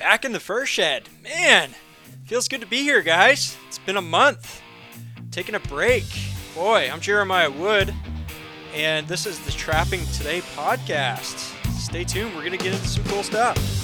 back in the fur shed. Man, feels good to be here, guys. It's been a month. Taking a break. Boy, I'm Jeremiah Wood, and this is the Trapping Today podcast. Stay tuned, we're going to get into some cool stuff.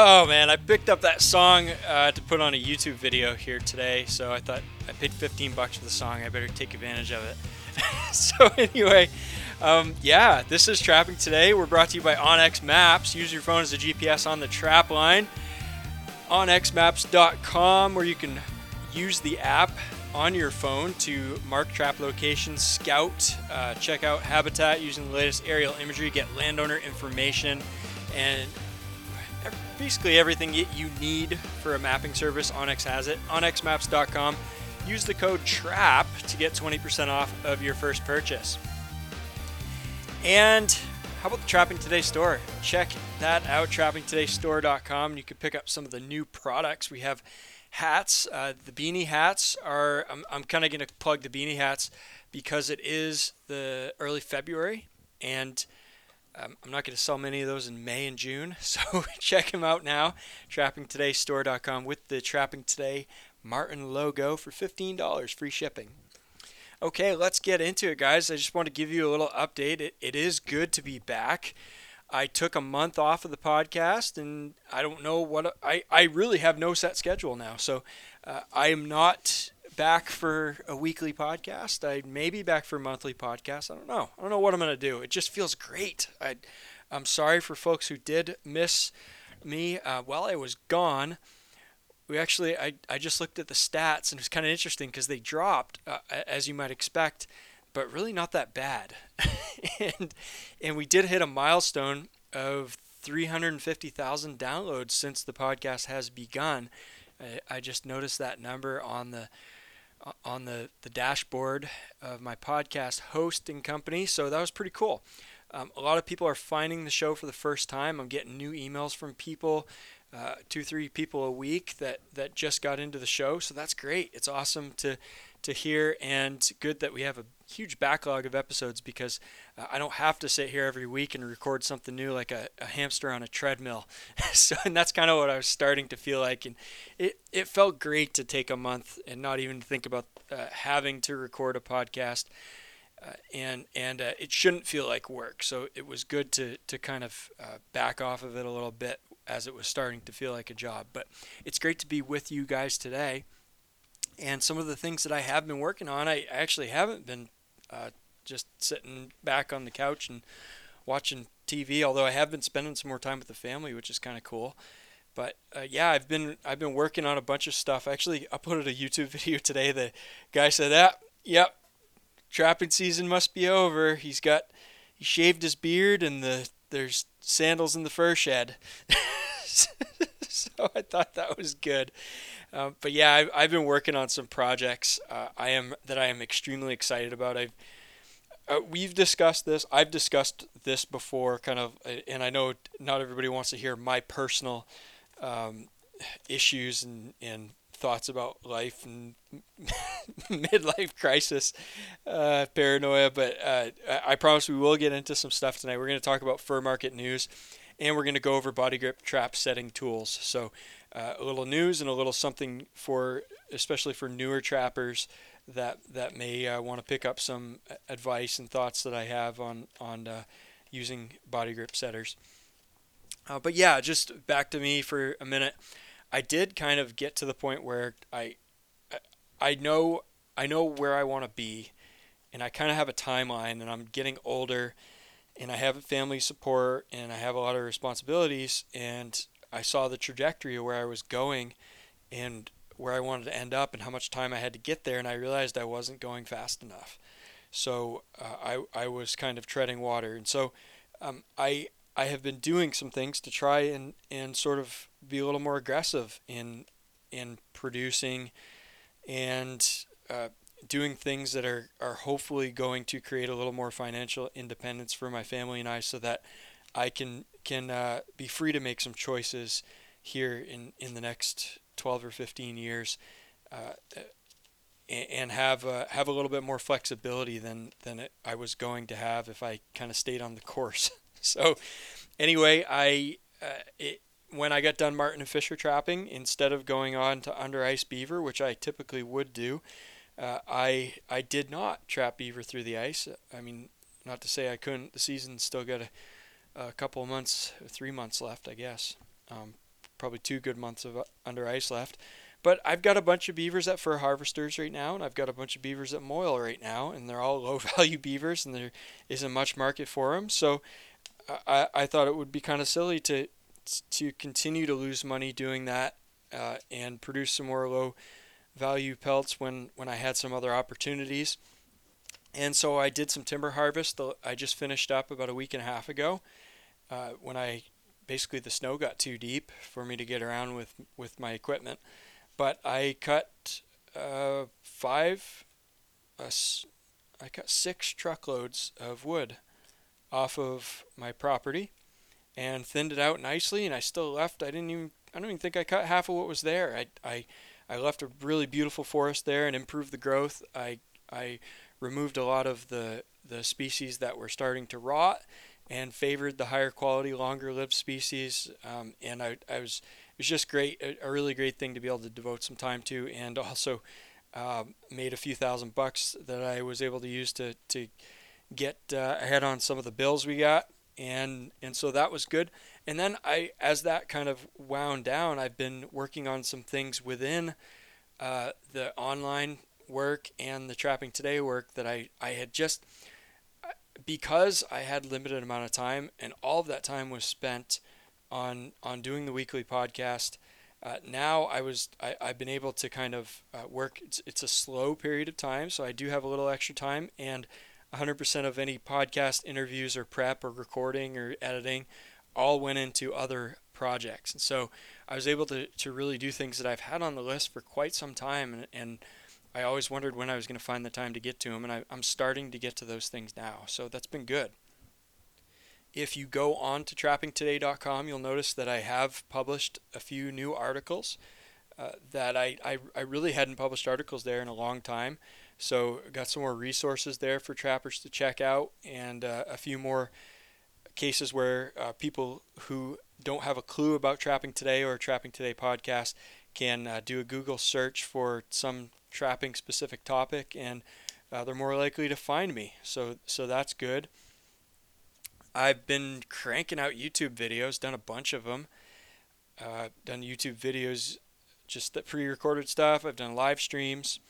Oh man, I picked up that song uh, to put on a YouTube video here today, so I thought I paid 15 bucks for the song. I better take advantage of it. so anyway, um, yeah, this is trapping today. We're brought to you by onX Maps. Use your phone as a GPS on the trap line. OnXMaps.com, where you can use the app on your phone to mark trap locations, scout, uh, check out habitat using the latest aerial imagery, get landowner information, and basically everything you need for a mapping service. onX has it. OnXMaps.com. Use the code TRAP to get 20% off of your first purchase. And how about the Trapping Today store? Check that out, trappingtodaystore.com. You can pick up some of the new products. We have hats. Uh, the beanie hats are, I'm, I'm kind of going to plug the beanie hats because it is the early February and um, I'm not going to sell many of those in May and June, so check them out now. TrappingTodayStore.com with the Trapping Today Marten logo for $15 free shipping. Okay, let's get into it, guys. I just want to give you a little update. It, it is good to be back. I took a month off of the podcast, and I don't know what I, I really have no set schedule now. So uh, I am not back for a weekly podcast. I may be back for a monthly podcast. I don't know. I don't know what I'm going to do. It just feels great. I, I'm sorry for folks who did miss me uh, while I was gone. We actually, I, I just looked at the stats and it was kind of interesting because they dropped, uh, as you might expect, but really not that bad. and, and we did hit a milestone of 350,000 downloads since the podcast has begun. I, I just noticed that number on the on the, the dashboard of my podcast hosting company. So that was pretty cool. Um, a lot of people are finding the show for the first time. I'm getting new emails from people, uh, two, three people a week that, that just got into the show. So that's great. It's awesome to to hear, and good that we have a huge backlog of episodes because uh, I don't have to sit here every week and record something new like a, a hamster on a treadmill. so, and that's kind of what I was starting to feel like, and it it felt great to take a month and not even think about uh, having to record a podcast. Uh, and and uh, it shouldn't feel like work. So it was good to to kind of uh, back off of it a little bit as it was starting to feel like a job. But it's great to be with you guys today and some of the things that I have been working on, I actually haven't been uh, just sitting back on the couch and watching TV. Although I have been spending some more time with the family, which is kind of cool. But uh, yeah, I've been I've been working on a bunch of stuff. Actually, I uploaded a YouTube video today. The guy said, "Ah, yep, trapping season must be over. He's got he shaved his beard and the there's sandals in the fur shed." so I thought that was good. Um, but yeah, I've, I've, been working on some projects. Uh, I am that I am extremely excited about. I've uh, we've discussed this. I've discussed this before, kind of, and I know not everybody wants to hear my personal um, issues and, and thoughts about life and midlife crisis, uh, paranoia. But uh, I promise we will get into some stuff tonight. We're going to talk about fur market news, and we're going to go over body grip trap setting tools. So uh, a little news and a little something for, especially for newer trappers that that may uh, want to pick up some advice and thoughts that I have on on uh, using body grip setters. Uh, but yeah, just back to me for a minute. I did kind of get to the point where I I know I know where I want to be, and I kind of have a timeline, and I'm getting older, and I have family support and I have a lot of responsibilities and I saw the trajectory of where I was going and where I wanted to end up and how much time I had to get there and I realized I wasn't going fast enough. So uh, I I was kind of treading water and so um, I I have been doing some things to try and, and sort of be a little more aggressive in in producing and uh, doing things that are, are hopefully going to create a little more financial independence for my family and I so that I can can uh, be free to make some choices here in, in the next 12 or 15 years uh, and have uh, have a little bit more flexibility than than it, I was going to have if I kind of stayed on the course. so anyway, I uh, it, when I got done marten and Fisher trapping, instead of going on to under ice beaver, which I typically would do, uh, I I did not trap beaver through the ice. I mean, not to say I couldn't. The season's still got a, a couple months, three months left, I guess. Um, probably two good months of under ice left. But I've got a bunch of beavers at fur harvesters right now, and I've got a bunch of beavers at Moyle right now, and they're all low value beavers, and there isn't much market for them. So I, I thought it would be kind of silly to to continue to lose money doing that uh, and produce some more low value pelts when, when I had some other opportunities. And so I did some timber harvest. I just finished up about a week and a half ago uh, when I basically the snow got too deep for me to get around with, with my equipment. But I cut uh, five, uh, I cut six truckloads of wood off of my property and thinned it out nicely. And I still left. I didn't even. I don't even think I cut half of what was there. I I I left a really beautiful forest there and improved the growth. I I removed a lot of the the species that were starting to rot and favored the higher quality, longer lived species. Um, and I, I was it was just great, a, really great thing to be able to devote some time to, and also um, made a few thousand bucks that I was able to use to to get uh, ahead on some of the bills we got, and and so that was good. And then I, as that kind of wound down, I've been working on some things within uh, the online work and the trapping today work that I I had just because I had limited amount of time, and all of that time was spent on on doing the weekly podcast. Uh, now I was I, I've been able to kind of uh, work. It's, it's a slow period of time, so I do have a little extra time, and 100% of any podcast interviews or prep or recording or editing all went into other projects. And so I was able to, to really do things that I've had on the list for quite some time. And, and I always wondered when I was going to find the time to get to them. And I, I'm starting to get to those things now. So that's been good. If you go on to trappingtoday.com, you'll notice that I have published a few new articles uh, that I, I, I really hadn't published articles there in a long time. So got some more resources there for trappers to check out, and uh, a few more cases where uh, people who don't have a clue about trapping today or trapping today podcast can uh, do a Google search for some trapping specific topic, and uh, they're more likely to find me. So so that's good. I've been cranking out YouTube videos, done a bunch of them. Uh, done YouTube videos, just the pre-recorded stuff. I've done live streams.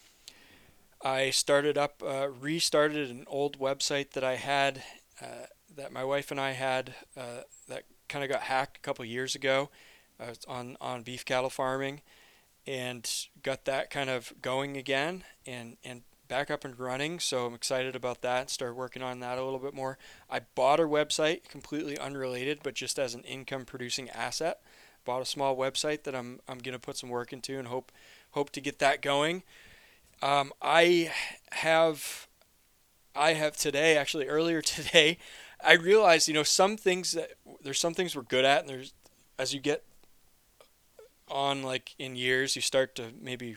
I started up, uh, restarted an old website that I had, uh, that my wife and I had, uh, that kind of got hacked a couple years ago, uh, on on beef cattle farming, and got that kind of going again, and and back up and running. So I'm excited about that. Start working on that a little bit more. I bought a website completely unrelated, but just as an income producing asset. Bought a small website that I'm I'm gonna put some work into and hope hope to get that going. Um, I have, I have today, actually earlier today, I realized, you know, some things that there's some things we're good at, and there's as you get on like in years, you start to maybe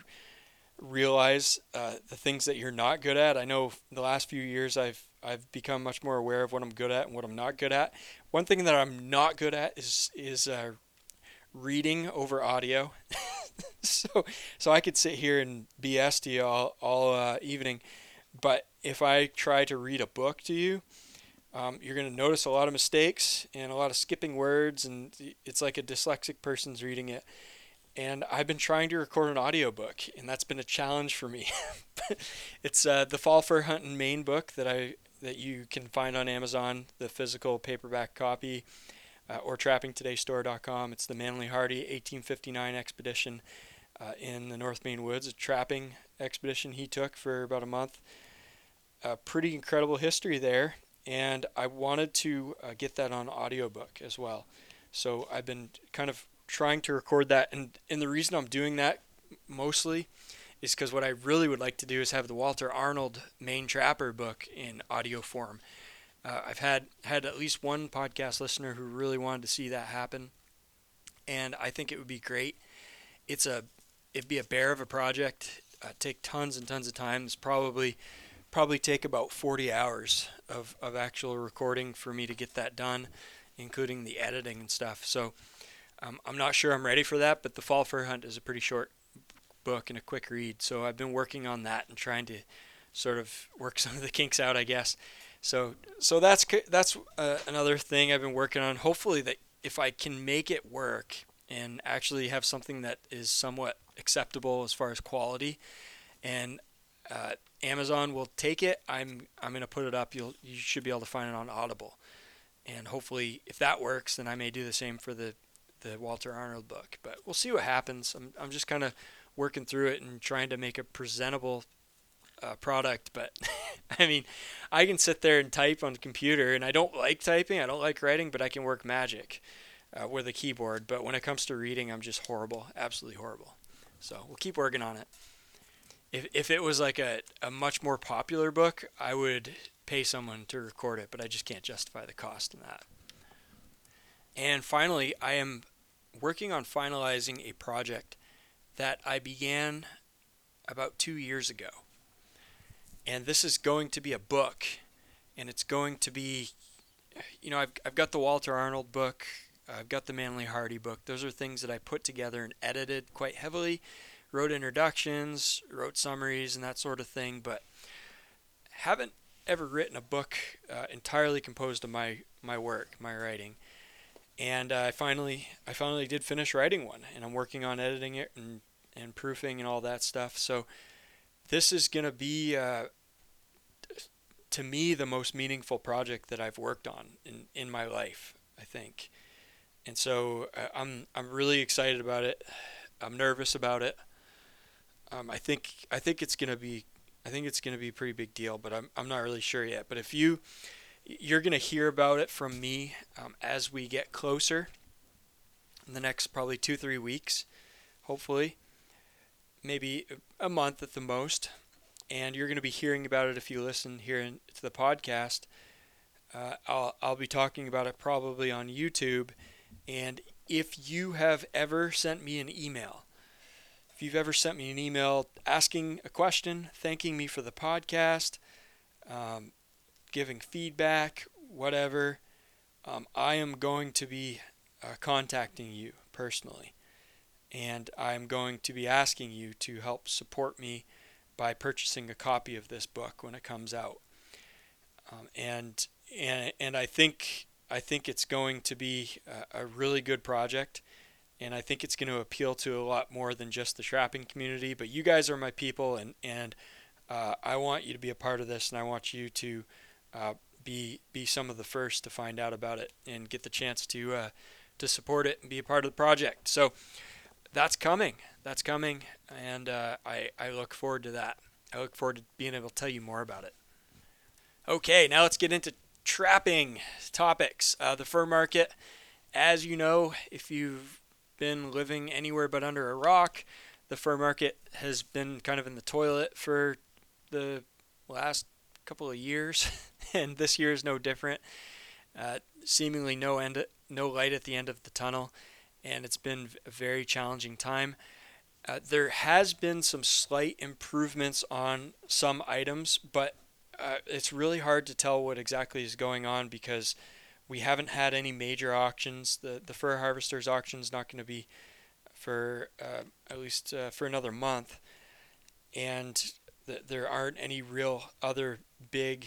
realize uh, the things that you're not good at. I know the last few years I've I've become much more aware of what I'm good at and what I'm not good at. One thing that I'm not good at is is uh, reading over audio. so so I could sit here and BS to you all, all uh, evening, but if I try to read a book to you, um, you're going to notice a lot of mistakes and a lot of skipping words, and it's like a dyslexic person's reading it. And I've been trying to record an audiobook, and that's been a challenge for me. it's uh, the Fall Fur Hunting Maine book that I that you can find on Amazon, the physical paperback copy, uh, or trappingtodaystore.com. It's the Manly Hardy 1859 expedition uh, in the North Maine woods, a trapping expedition he took for about a month. A pretty incredible history there, and I wanted to uh, get that on audiobook as well. So I've been kind of trying to record that, and, and the reason I'm doing that mostly is because what I really would like to do is have the Walter Arnold Maine Trapper book in audio form. Uh, I've had had at least one podcast listener who really wanted to see that happen, and I think it would be great. It's a it'd be a bear of a project. Uh, take tons and tons of time. It's probably probably take about 40 hours of, of actual recording for me to get that done, including the editing and stuff. So um, I'm not sure I'm ready for that, but the Fall Fur Hunt is a pretty short book and a quick read. So I've been working on that and trying to sort of work some of the kinks out, I guess. So so that's that's uh, another thing I've been working on. Hopefully that if I can make it work and actually have something that is somewhat acceptable as far as quality, and uh, Amazon will take it. I'm I'm gonna put it up. You'll you should be able to find it on Audible, and hopefully if that works, then I may do the same for the the Walter Arnold book. But we'll see what happens. I'm I'm just kind of working through it and trying to make a presentable uh, product. But I mean, I can sit there and type on the computer, and I don't like typing. I don't like writing, but I can work magic uh, with a keyboard. But when it comes to reading, I'm just horrible, absolutely horrible. So we'll keep working on it. If if it was like a, a much more popular book, I would pay someone to record it, but I just can't justify the cost in that. And finally, I am working on finalizing a project that I began about two years ago. And this is going to be a book, and it's going to be, you know, I've, I've got the Walter Arnold book, I've got the Manly Hardy book. Those are things that I put together and edited quite heavily, wrote introductions, wrote summaries, and that sort of thing, but haven't ever written a book uh, entirely composed of my, my work, my writing and I finally I finally did finish writing one, and I'm working on editing it and and proofing and all that stuff. So this is gonna be uh, to me the most meaningful project that I've worked on in in my life, I think. And so uh, I'm I'm really excited about it. I'm nervous about it. Um, I think I think it's gonna be I think it's gonna be a pretty big deal, but I'm I'm not really sure yet. But if you you're going to hear about it from me um, as we get closer in the next probably two, three weeks, hopefully, maybe a month at the most. And you're going to be hearing about it if you listen here in, to the podcast. Uh, I'll, I'll be talking about it probably on YouTube. And if you have ever sent me an email, if you've ever sent me an email asking a question, thanking me for the podcast, um, giving feedback, whatever, um, I am going to be uh, contacting you personally. And I'm going to be asking you to help support me by purchasing a copy of this book when it comes out. Um, and, and, and I think, I think it's going to be a, a really good project and I think it's going to appeal to a lot more than just the trapping community. But you guys are my people, and and uh, I want you to be a part of this, and I want you to uh, be be some of the first to find out about it and get the chance to uh, to support it and be a part of the project. So that's coming. That's coming, and uh, I I look forward to that. I look forward to being able to tell you more about it. Okay, now let's get into trapping topics. Uh, the fur market, as you know, if you've been living anywhere but under a rock, the fur market has been kind of in the toilet for the last couple of years, and this year is no different. Uh, seemingly no end, no light at the end of the tunnel, and it's been a very challenging time. Uh, there has been some slight improvements on some items, but uh, it's really hard to tell what exactly is going on because we haven't had any major auctions. The the fur harvesters auction is not going to be for uh, at least uh, for another month, and th- there aren't any real other big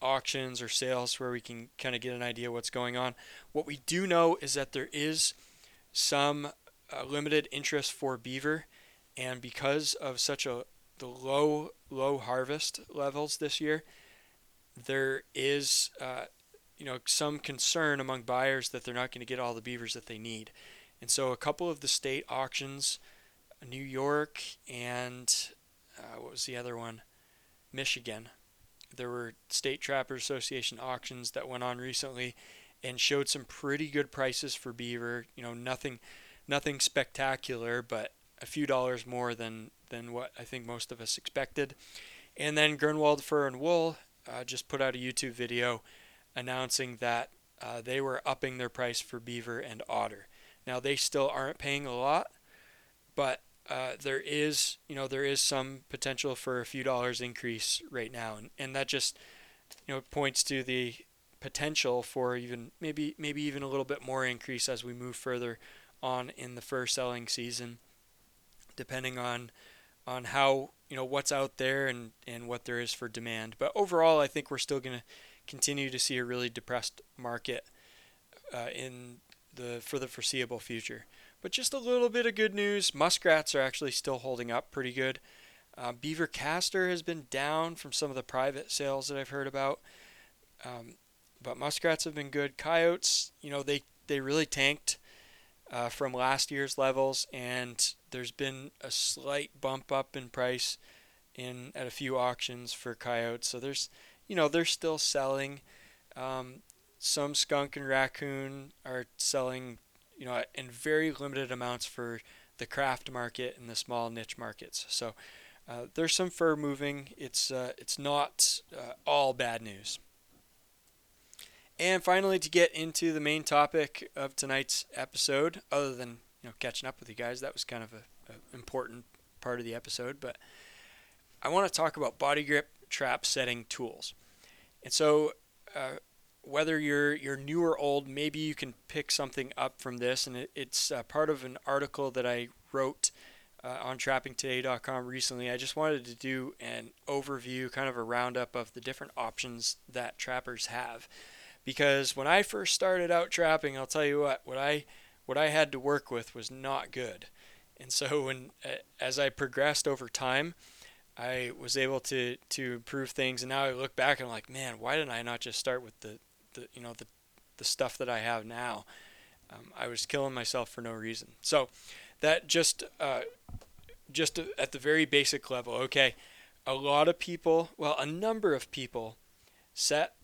auctions or sales where we can kind of get an idea what's going on. What we do know is that there is some uh, limited interest for beaver, and because of such a the low low harvest levels this year, there is uh, you know some concern among buyers that they're not going to get all the beavers that they need. And so a couple of the state auctions, New York and uh, what was the other one? Michigan. There were State Trappers Association auctions that went on recently and showed some pretty good prices for beaver. You know, nothing nothing spectacular, but a few dollars more than than what I think most of us expected. And then Groenewold Fur and Wool uh, just put out a YouTube video announcing that uh, they were upping their price for beaver and otter. Now they still aren't paying a lot, but uh, there is you know there is some potential for a few dollars increase right now, and, and that just you know points to the potential for even maybe maybe even a little bit more increase as we move further on in the fur selling season, depending on on how you know what's out there and and what there is for demand. But overall, I think we're still going to continue to see a really depressed market uh, in the for the foreseeable future. But just a little bit of good news: muskrats are actually still holding up pretty good. Uh, beaver castor has been down from some of the private sales that I've heard about, um, but muskrats have been good. Coyotes, you know, they they really tanked uh, from last year's levels, and there's been a slight bump up in price in at a few auctions for coyotes. So there's, you know, they're still selling. Um, some skunk and raccoon are selling, you know, in very limited amounts for the craft market and the small niche markets. So uh, there's some fur moving. It's uh, it's not uh, all bad news. And finally, to get into the main topic of tonight's episode, other than you know catching up with you guys, that was kind of a important part of the episode. But I want to talk about body grip trap setting tools. And so, uh, whether you're you're new or old, maybe you can pick something up from this. And it, it's uh, part of an article that I wrote uh, on trappingtoday.com recently. I just wanted to do an overview, kind of a roundup of the different options that trappers have because when I first started out trapping, I'll tell you what, what I what I had to work with was not good. And so when as I progressed over time, I was able to to improve things and now I look back and I'm like, man, why didn't I not just start with the, the you know the the stuff that I have now? Um, I was killing myself for no reason. So that just uh, just at the very basic level, okay, a lot of people, well, a number of people set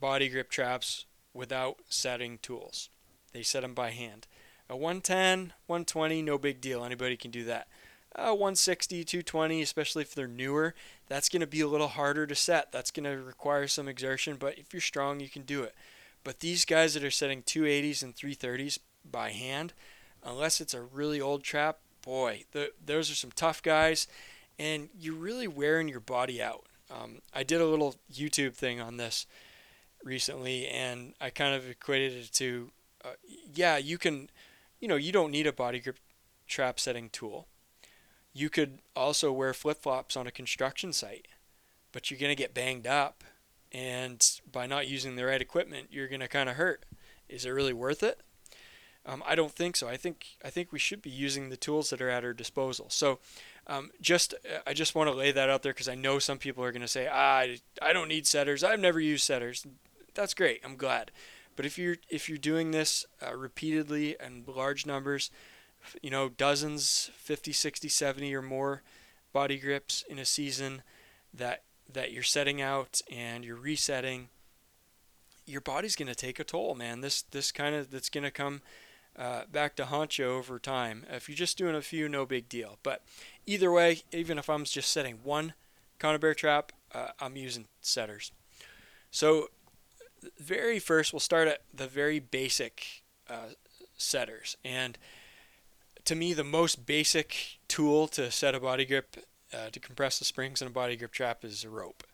body grip traps without setting tools. They set them by hand. A 110, 120, no big deal. Anybody can do that. A 160, 220, especially if they're newer, that's going to be a little harder to set. That's going to require some exertion, but if you're strong, you can do it. But these guys that are setting 280s and 330s by hand, unless it's a really old trap, boy, the, those are some tough guys, and you're really wearing your body out. Um, I did a little YouTube thing on this recently, and I kind of equated it to, uh, yeah, you can, you know, you don't need a body grip trap setting tool. You could also wear flip flops on a construction site, but you're going to get banged up, and by not using the right equipment, you're going to kind of hurt. Is it really worth it? Um, I don't think so. I think I think we should be using the tools that are at our disposal. So, um, just I just want to lay that out there because I know some people are going to say, ah, I, I don't need setters. I've never used setters that's great. I'm glad. But if you're if you're doing this uh, repeatedly and large numbers, you know, dozens, 50, 60, 70 or more body grips in a season that that you're setting out and you're resetting, your body's going to take a toll, man. This this kind of that's going to come uh, back to haunt you over time. If you're just doing a few, no big deal. But either way, even if I'm just setting one conibear bear trap, uh, I'm using setters. So very first, we'll start at the very basic uh, setters. And to me, the most basic tool to set a body grip, uh, to compress the springs in a body grip trap, is a rope.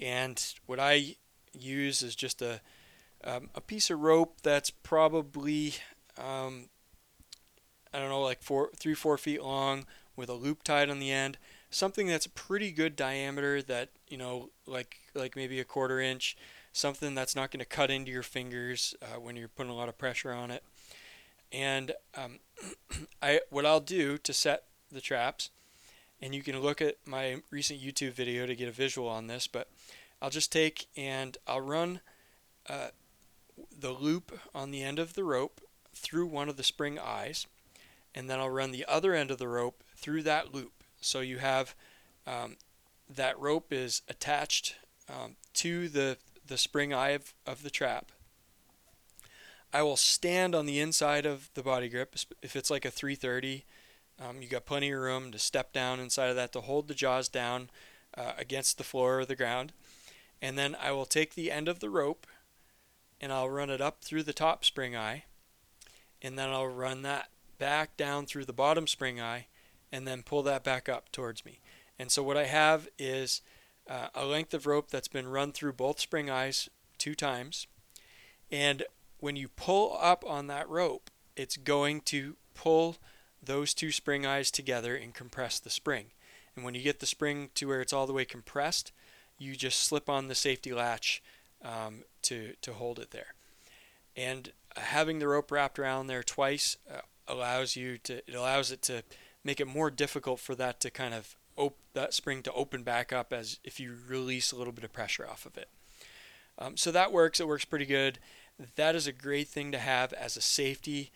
And what I use is just a, um, a piece of rope that's probably, um, I don't know, like four, three, four feet long with a loop tied on the end. Something that's a pretty good diameter that, you know, like like maybe a quarter inch something that's not going to cut into your fingers uh, when you're putting a lot of pressure on it. And um, I, what I'll do to set the traps, and you can look at my recent YouTube video to get a visual on this, but I'll just take and I'll run uh, the loop on the end of the rope through one of the spring eyes, and then I'll run the other end of the rope through that loop. So you have um, that rope is attached um, to the, the spring eye of, of the trap. I will stand on the inside of the body grip. If it's like a 330, um, you got plenty of room to step down inside of that to hold the jaws down uh, against the floor or the ground. And then I will take the end of the rope and I'll run it up through the top spring eye. And then I'll run that back down through the bottom spring eye and then pull that back up towards me. And so what I have is uh, a length of rope that's been run through both spring eyes two times. And when you pull up on that rope, it's going to pull those two spring eyes together and compress the spring. And when you get the spring to where it's all the way compressed, you just slip on the safety latch um, to, to hold it there. And having the rope wrapped around there twice uh, allows you to it allows it to make it more difficult for that to kind of op- that spring to open back up as if you release a little bit of pressure off of it. Um, so that works. It works pretty good. That is a great thing to have as a safety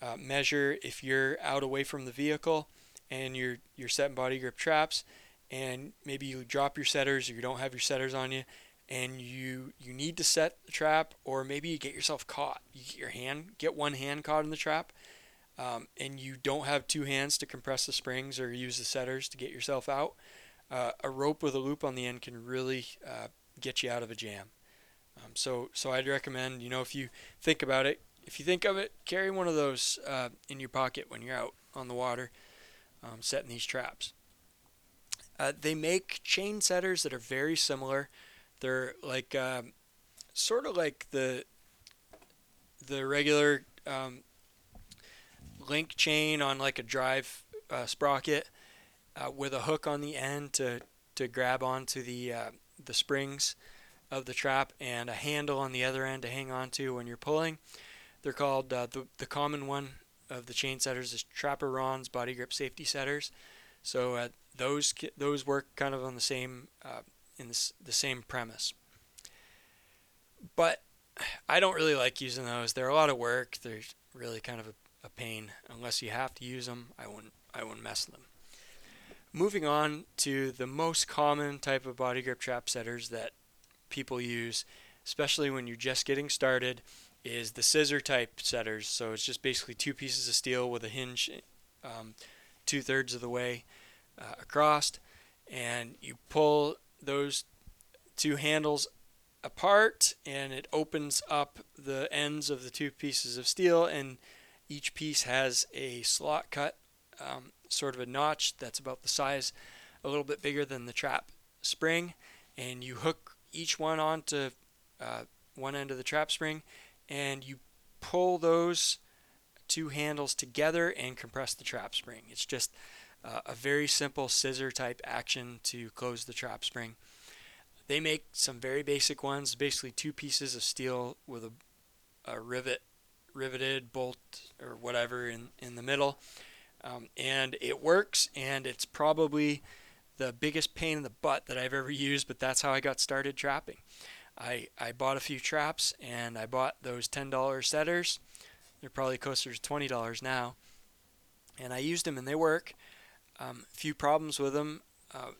uh, measure if you're out away from the vehicle and you're you're setting body grip traps and maybe you drop your setters or you don't have your setters on you and you you need to set the trap or maybe you get yourself caught. You get your hand get one hand caught in the trap um, and you don't have two hands to compress the springs or use the setters to get yourself out uh, a rope with a loop on the end can really uh, get you out of a jam um, so so I'd recommend you know if you think about it if you think of it carry one of those uh, in your pocket when you're out on the water um, setting these traps. Uh, they make chain setters that are very similar. They're like um, sort of like the the regular um, link chain on like a drive uh, sprocket uh, with a hook on the end to to grab onto the uh, the springs of the trap and a handle on the other end to hang onto when you're pulling. They're called uh, the the common one of the chain setters is Trapper Ron's body grip safety setters. So uh, those those work kind of on the same uh, in this, the same premise. But I don't really like using those. They're a lot of work. They're really kind of a, a pain. Unless you have to use them, I wouldn't I wouldn't mess with them. Moving on to the most common type of body grip trap setters that people use, especially when you're just getting started, is the scissor type setters. So it's just basically two pieces of steel with a hinge um, two thirds of the way uh, across, and you pull those two handles apart and it opens up the ends of the two pieces of steel and each piece has a slot cut um, sort of a notch that's about the size a little bit bigger than the trap spring and you hook each one onto uh, one end of the trap spring and you pull those two handles together and compress the trap spring it's just uh, a very simple scissor type action to close the trap spring they make some very basic ones, basically two pieces of steel with a, a rivet, riveted bolt or whatever in, in the middle. Um, and it works, and it's probably the biggest pain in the butt that I've ever used, but that's how I got started trapping. I, I bought a few traps and I bought those $10 setters. They're probably closer to $20 now. And I used them and they work. Um, few problems with them. Uh,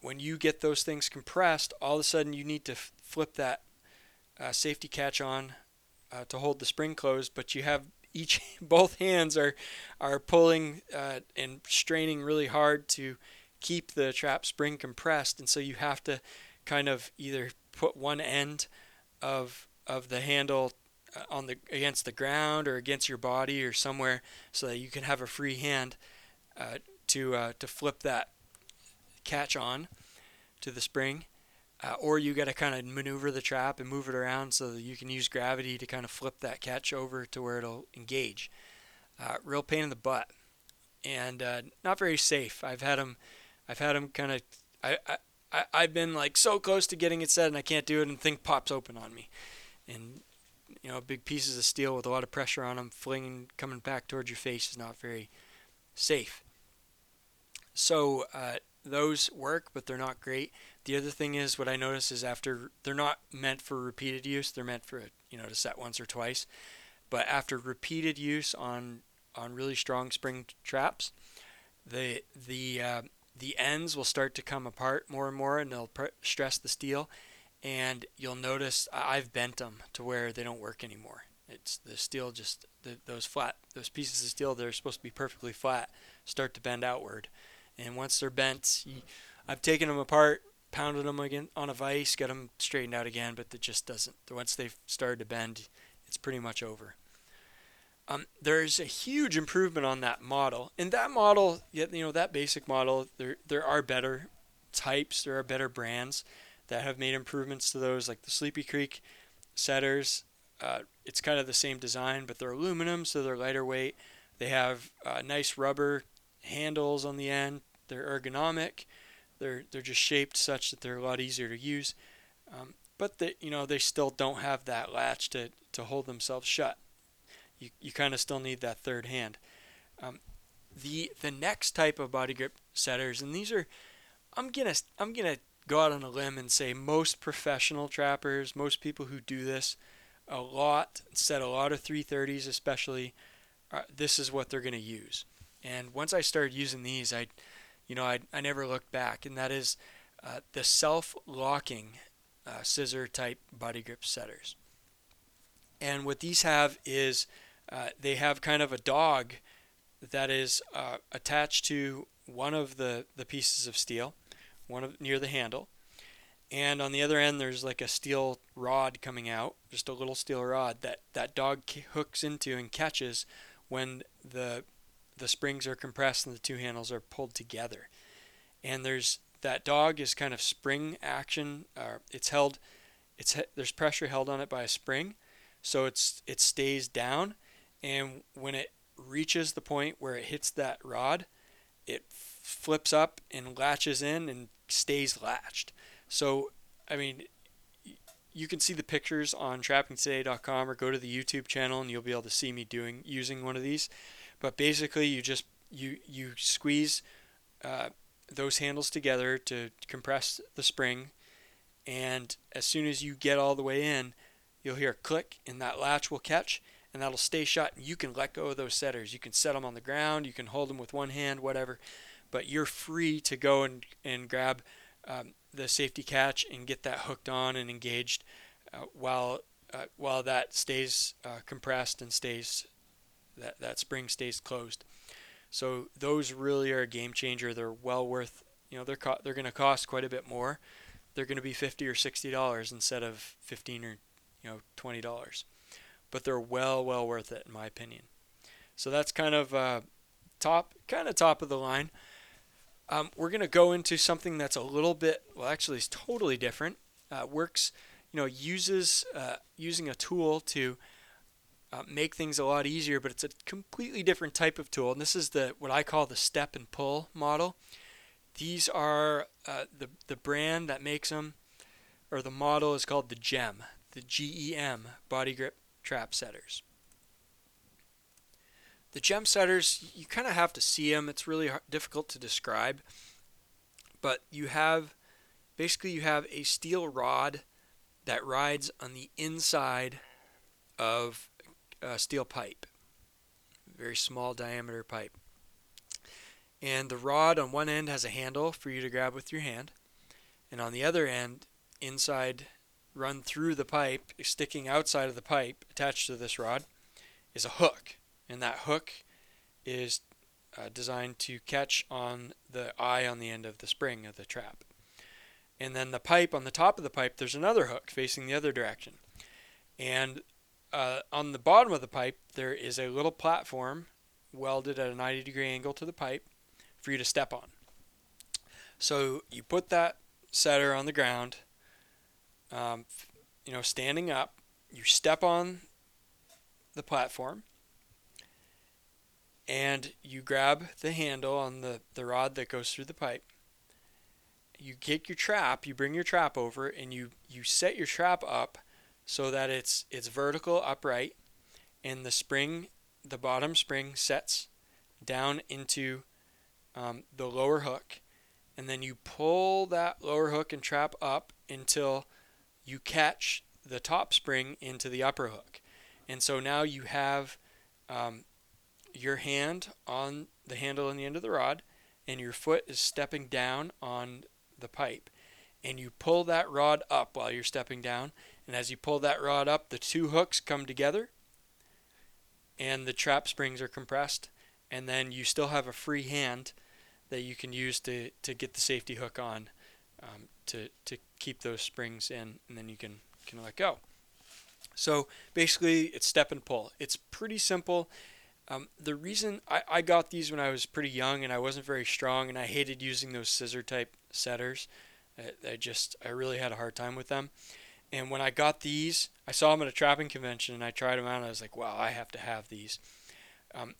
when you get those things compressed, all of a sudden you need to f- flip that uh, safety catch on uh, to hold the spring closed, but you have each both hands are are pulling uh, and straining really hard to keep the trap spring compressed, and so you have to kind of either put one end of of the handle uh, on the against the ground or against your body or somewhere so that you can have a free hand uh, to uh, to flip that catch on to the spring, uh, or you got to kind of maneuver the trap and move it around so that you can use gravity to kind of flip that catch over to where it'll engage. Uh, real pain in the butt, and uh, not very safe. I've had them, I've had them kind of, I, I, I've been like so close to getting it set and I can't do it, and thing pops open on me, and you know, big pieces of steel with a lot of pressure on them, flinging, coming back towards your face is not very safe. So uh, those work, but they're not great. The other thing is what I notice is after they're not meant for repeated use. They're meant for you know to set once or twice, but after repeated use on on really strong spring traps, the the uh, the ends will start to come apart more and more, and they'll pr- stress the steel. And you'll notice I've bent them to where they don't work anymore. It's the steel just the, those flat those pieces of steel that are supposed to be perfectly flat start to bend outward, and once they're bent, I've taken them apart, pounded them again on a vise, got them straightened out again, but it just doesn't. Once they've started to bend, it's pretty much over. Um, there's a huge improvement on that model. In that model, you know, that basic model, there there are better types, there are better brands that have made improvements to those, like the Sleepy Creek setters. Uh, it's kind of the same design, but they're aluminum, so they're lighter weight. They have uh, nice rubber handles on the end. They're ergonomic. They're they're just shaped such that they're a lot easier to use. Um, but they, you know, they still don't have that latch to, to hold themselves shut you, you kind of still need that third hand. Um, the the next type of body grip setters, and these are, I'm gonna I'm gonna go out on a limb and say most professional trappers, most people who do this a lot, set a lot of 330s especially, uh, this is what they're gonna use. And once I started using these, I, you know, I I never looked back, and that is uh, the self-locking uh, scissor type body grip setters. And what these have is uh, they have kind of a dog that is uh, attached to one of the, the pieces of steel, one of near the handle, and on the other end there's like a steel rod coming out, just a little steel rod that that dog hooks into and catches when the the springs are compressed and the two handles are pulled together. And there's that dog is kind of spring action. Uh, it's held, it's there's pressure held on it by a spring, so it's it stays down and when it reaches the point where it hits that rod, it flips up and latches in and stays latched. So, I mean, you can see the pictures on trappingtoday.com or go to the YouTube channel and you'll be able to see me doing using one of these. But basically, you just you you squeeze uh, those handles together to compress the spring, and as soon as you get all the way in, you'll hear a click, and that latch will catch, and that'll stay shut. And you can let go of those setters. You can set them on the ground. You can hold them with one hand, whatever. But you're free to go and, and grab um, the safety catch and get that hooked on and engaged uh, while uh, while that stays uh, compressed and stays that that spring stays closed. So those really are a game changer. They're well worth you know they're co- they're going to cost quite a bit more. They're going to be fifty or sixty dollars instead of fifteen or you know twenty dollars but they're well, well worth it in my opinion. So that's kind of uh, top, kind of top of the line. Um, we're going to go into something that's a little bit, well, actually, is totally different. Uh, works, you know, uses uh, using a tool to uh, make things a lot easier, but it's a completely different type of tool. And this is the what I call the step and pull model. These are uh, the the brand that makes them, or the model is called the GEM, the GEM body grip trap setters. The gem setters, you kind of have to see them. It's really difficult to describe. But you have, basically, you have a steel rod that rides on the inside of a steel pipe, very small diameter pipe. And the rod on one end has a handle for you to grab with your hand, and on the other end, inside run through the pipe, sticking outside of the pipe, attached to this rod, is a hook. And that hook is uh, designed to catch on the eye on the end of the spring of the trap. And then the pipe, on the top of the pipe, there's another hook facing the other direction. And uh, on the bottom of the pipe, there is a little platform welded at a 90 degree angle to the pipe for you to step on. So you put that setter on the ground um, you know, standing up, you step on the platform and you grab the handle on the, the rod that goes through the pipe. You get your trap, you bring your trap over and you, you set your trap up so that it's it's vertical upright and the spring the bottom spring sets down into um, the lower hook and then you pull that lower hook and trap up until you catch the top spring into the upper hook. And so now you have um, your hand on the handle and the end of the rod, and your foot is stepping down on the pipe. And you pull that rod up while you're stepping down. And as you pull that rod up, the two hooks come together, and the trap springs are compressed. And then you still have a free hand that you can use to, to get the safety hook on um, to, to keep those springs in, and then you can, can let go. So basically, it's step and pull. It's pretty simple. Um, the reason I, I got these when I was pretty young and I wasn't very strong and I hated using those scissor type setters. I, I just, I really had a hard time with them. And when I got these, I saw them at a trapping convention and I tried them out and I was like, wow, I have to have these. Um,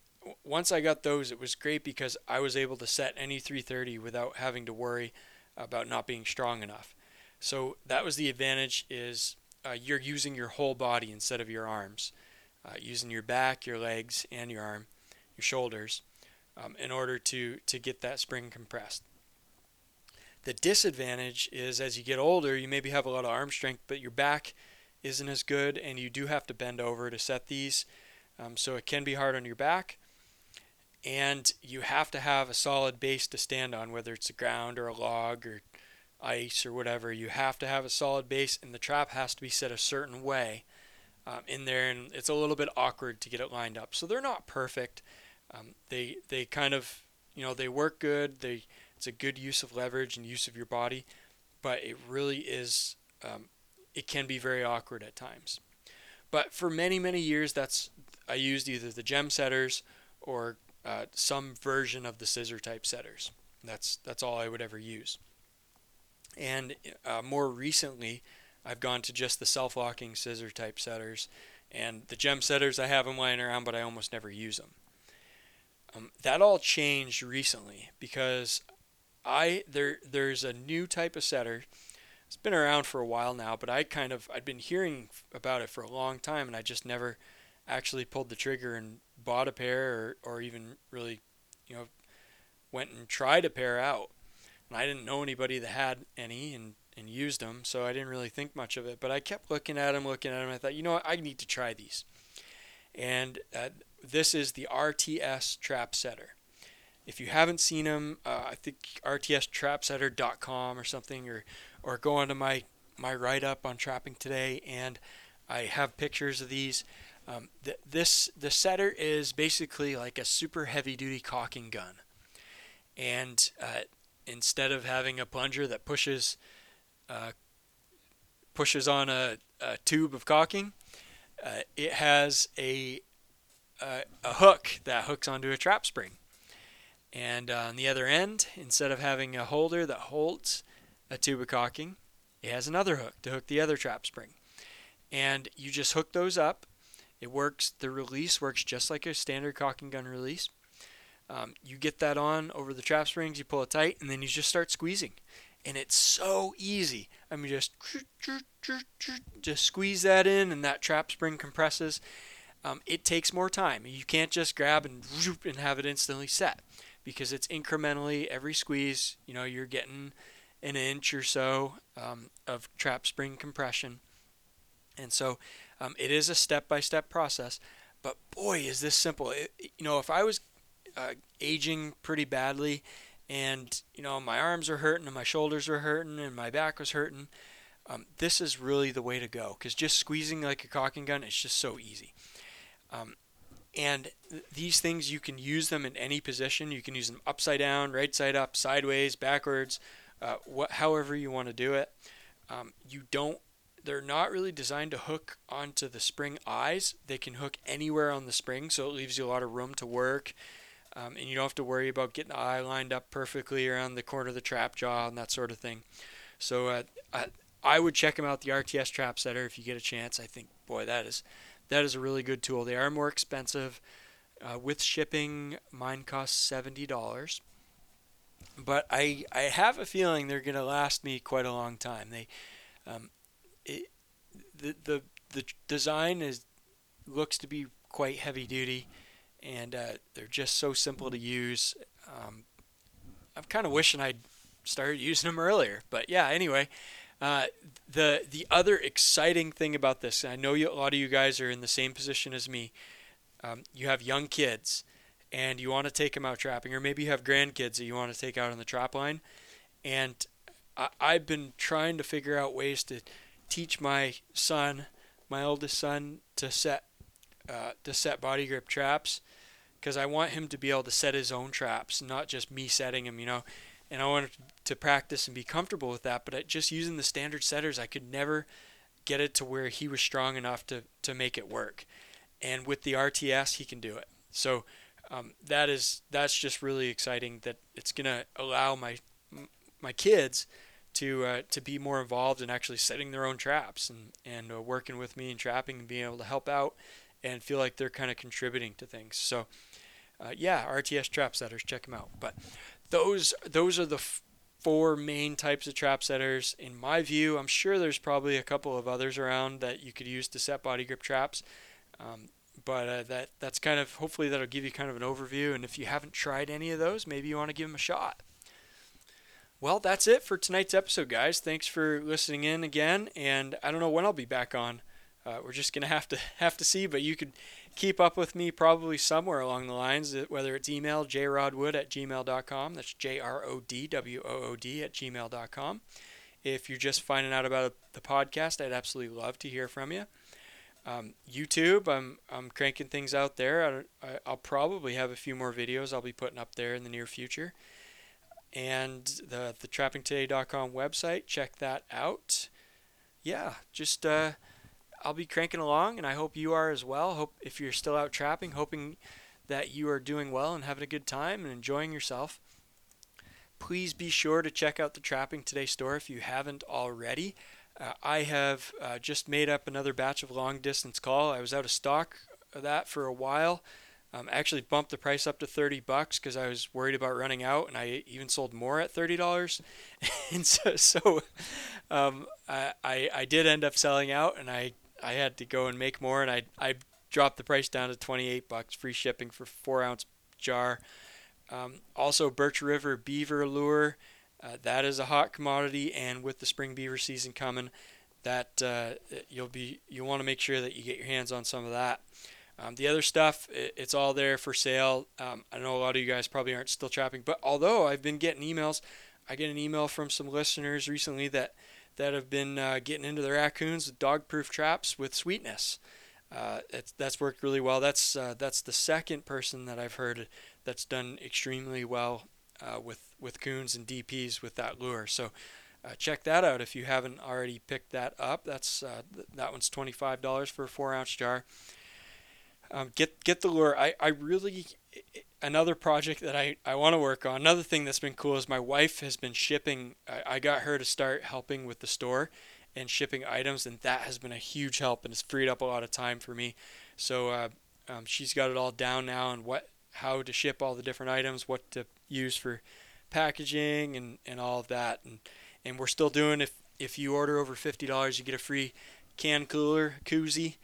once I got those, it was great because I was able to set any 330 without having to worry about not being strong enough. So that was the advantage is uh, you're using your whole body instead of your arms, uh, using your back, your legs, and your arm, your shoulders, um, in order to to get that spring compressed. The disadvantage is as you get older, you maybe have a lot of arm strength, but your back isn't as good, and you do have to bend over to set these. Um, so it can be hard on your back and you have to have a solid base to stand on, whether it's the ground or a log or ice or whatever. You have to have a solid base, and the trap has to be set a certain way um, in there, and it's a little bit awkward to get it lined up. So they're not perfect. Um, they they kind of you know they work good. They it's a good use of leverage and use of your body, but it really is um, it can be very awkward at times. But for many many years, that's I used either the gem setters or uh, some version of the scissor type setters. That's that's all I would ever use. And uh, more recently, I've gone to just the self-locking scissor type setters, and the gem setters I have them lying around, but I almost never use them. Um, that all changed recently because I there there's a new type of setter. It's been around for a while now, but I kind of I'd been hearing about it for a long time, and I just never actually pulled the trigger and bought a pair or, or even really, you know, went and tried a pair out. And I didn't know anybody that had any and, and used them, so I didn't really think much of it. But I kept looking at them, looking at them. I thought, you know what, I need to try these. And uh, this is the RTS Trap Setter. If you haven't seen them, uh, I think rtstrapsetter.com or something, or or go onto my my write up on trapping today, and I have pictures of these. Um, th- this the setter is basically like a super heavy duty caulking gun, and uh, instead of having a plunger that pushes uh, pushes on a, a, tube of caulking, uh, it has a, a, a hook that hooks onto a trap spring, and on the other end, instead of having a holder that holds a tube of caulking, it has another hook to hook the other trap spring, and you just hook those up. It works, the release works just like a standard caulking gun release. Um, you get that on over the trap springs, you pull it tight, and then you just start squeezing. And it's so easy. I mean, just just squeeze that in, and that trap spring compresses. Um, it takes more time. You can't just grab and and have it instantly set because it's incrementally every squeeze. You know, you're getting an inch or so um, of trap spring compression, and so um, it is a step-by-step process, but boy, is this simple. It, you know, if I was uh, aging pretty badly, and you know my arms are hurting and my shoulders are hurting and my back was hurting, um, this is really the way to go. Because just squeezing like a caulking gun, it's just so easy. Um, and th- these things you can use them in any position. You can use them upside down, right side up, sideways, backwards, uh, however you want to do it. Um, you don't they're not really designed to hook onto the spring eyes. They can hook anywhere on the spring, so it leaves you a lot of room to work. Um, and you don't have to worry about getting the eye lined up perfectly around the corner of the trap jaw and that sort of thing. So uh, I, I would check them out, the RTS Trap Setter, if you get a chance. I think, boy, that is that is a really good tool. They are more expensive. Uh, with shipping, mine costs seventy dollars, but I I have a feeling they're going to last me quite a long time. They um, it, the the the design is looks to be quite heavy duty, and uh, they're just so simple to use. Um, I'm kind of wishing I'd started using them earlier. But yeah, anyway, uh, the the other exciting thing about this, I know you, a lot of you guys are in the same position as me. Um, you have young kids, and you want to take them out trapping, or maybe you have grandkids that you want to take out on the trap line. And I, I've been trying to figure out ways to teach my son, my oldest son, to set uh, to set body grip traps because I want him to be able to set his own traps, not just me setting them, you know. And I want him to practice and be comfortable with that. But just using the standard setters, I could never get it to where he was strong enough to, to make it work. And with the RTS, he can do it. So um, that is that's just really exciting that it's gonna allow my my kids to uh, to be more involved in actually setting their own traps and and uh, working with me and trapping and being able to help out and feel like they're kind of contributing to things. So, uh, yeah, RTS trap setters, check them out. But those those are the f- four main types of trap setters in my view. I'm sure there's probably a couple of others around that you could use to set body grip traps. Um, but uh, that that's kind of hopefully that'll give you kind of an overview. And if you haven't tried any of those, maybe you want to give them a shot. Well, that's it for tonight's episode, guys. Thanks for listening in again, and I don't know when I'll be back on. Uh, we're just gonna have to have to see, but you could keep up with me probably somewhere along the lines, uh, whether it's email jrodwood at gmail.com. That's J R O D W O O D at gmail.com. If you're just finding out about the podcast, I'd absolutely love to hear from you. Um, YouTube, I'm, I'm cranking things out there. I, I'll probably have a few more videos I'll be putting up there in the near future. And the, the trappingtoday.com website, check that out. Yeah, just. Uh, I'll be cranking along, and I hope you are as well. Hope if you're still out trapping, hoping that you are doing well and having a good time and enjoying yourself. Please be sure to check out the Trapping Today store if you haven't already. Uh, I have uh, just made up another batch of long distance call. I was out of stock of that for a while. Um, actually bumped the price up to 30 bucks because I was worried about running out, and I even sold more at $30. and so, so um, I, I, I did end up selling out, and I I had to go and make more, and I I dropped the price down to 28 bucks, free shipping for four ounce jar. Um, also, Birch River beaver lure, uh, that is a hot commodity, and with the spring beaver season coming, that uh, you'll be you want to make sure that you get your hands on some of that. Um, the other stuff, it, it's all there for sale. Um, I know a lot of you guys probably aren't still trapping, but although I've been getting emails, I get an email from some listeners recently that that have been uh, getting into the raccoons with dog-proof traps with sweetness. Uh, that's worked really well. That's uh, that's the second person that I've heard that's done extremely well uh, with with coons and DPs with that lure. So uh, check that out if you haven't already picked that up. That's uh, th- that one's twenty five dollars for a four ounce jar. Um, get get the lure. I, I really another project that I, I want to work on. Another thing that's been cool is my wife has been shipping. I, I got her to start helping with the store and shipping items, and that has been a huge help and it's freed up a lot of time for me. So uh, um, she's got it all down now and what how to ship all the different items, what to use for packaging and, and all of that. And and we're still doing if if you order over fifty dollars, you get a free can cooler koozie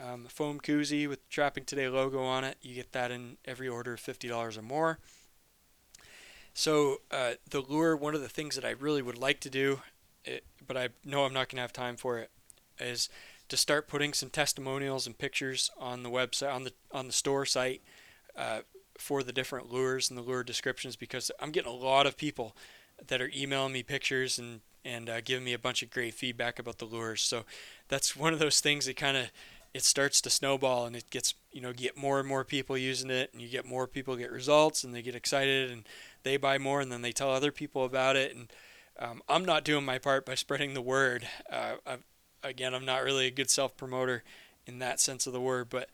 um, foam koozie with Trapping Today logo on it. You get that in every order of $50 or more. So uh, the lure, one of the things that I really would like to do, it, but I know I'm not going to have time for it, is to start putting some testimonials and pictures on the website, on the on the store site, uh, for the different lures and the lure descriptions because I'm getting a lot of people that are emailing me pictures and and uh, giving me a bunch of great feedback about the lures. So that's one of those things that kind of it starts to snowball and it gets you know get more and more people using it and you get more people get results and they get excited and they buy more and then they tell other people about it and um, I'm not doing my part by spreading the word. Uh, again, I'm not really a good self promoter in that sense of the word, but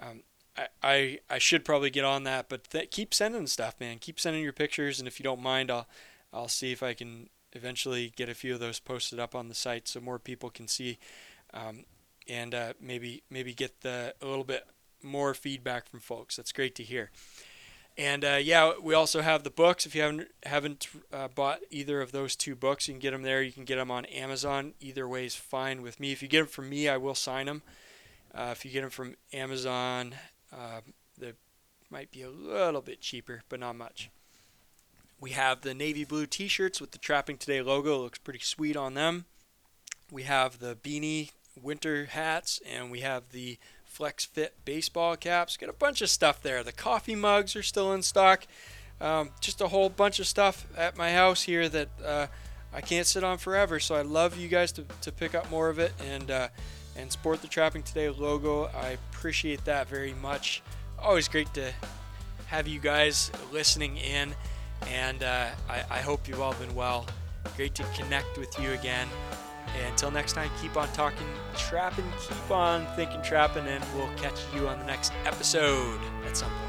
um, I, I, I should probably get on that. But th- keep sending stuff, man. Keep sending your pictures, and if you don't mind, I'll I'll see if I can eventually get a few of those posted up on the site so more people can see. Um, and uh, maybe maybe get the, a little bit more feedback from folks. That's great to hear. And uh, yeah, we also have the books. If you haven't haven't uh, bought either of those two books, you can get them there. You can get them on Amazon. Either way is fine with me. If you get them from me, I will sign them. Uh, if you get them from Amazon, uh, they might be a little bit cheaper, but not much. We have the navy blue t-shirts with the Trapping Today logo. It looks pretty sweet on them. We have the beanie winter hats and we have the Flex Fit baseball caps. Got a bunch of stuff there. The coffee mugs are still in stock. Um, just a whole bunch of stuff at my house here that uh, I can't sit on forever. So I'd love you guys to, to pick up more of it and uh, and sport the Trapping Today logo. I appreciate that very much. Always great to have you guys listening in, and uh, I, I hope you've all been well. Great to connect with you again. And until next time, keep on talking trapping, keep on thinking trapping, and we'll catch you on the next episode at some point.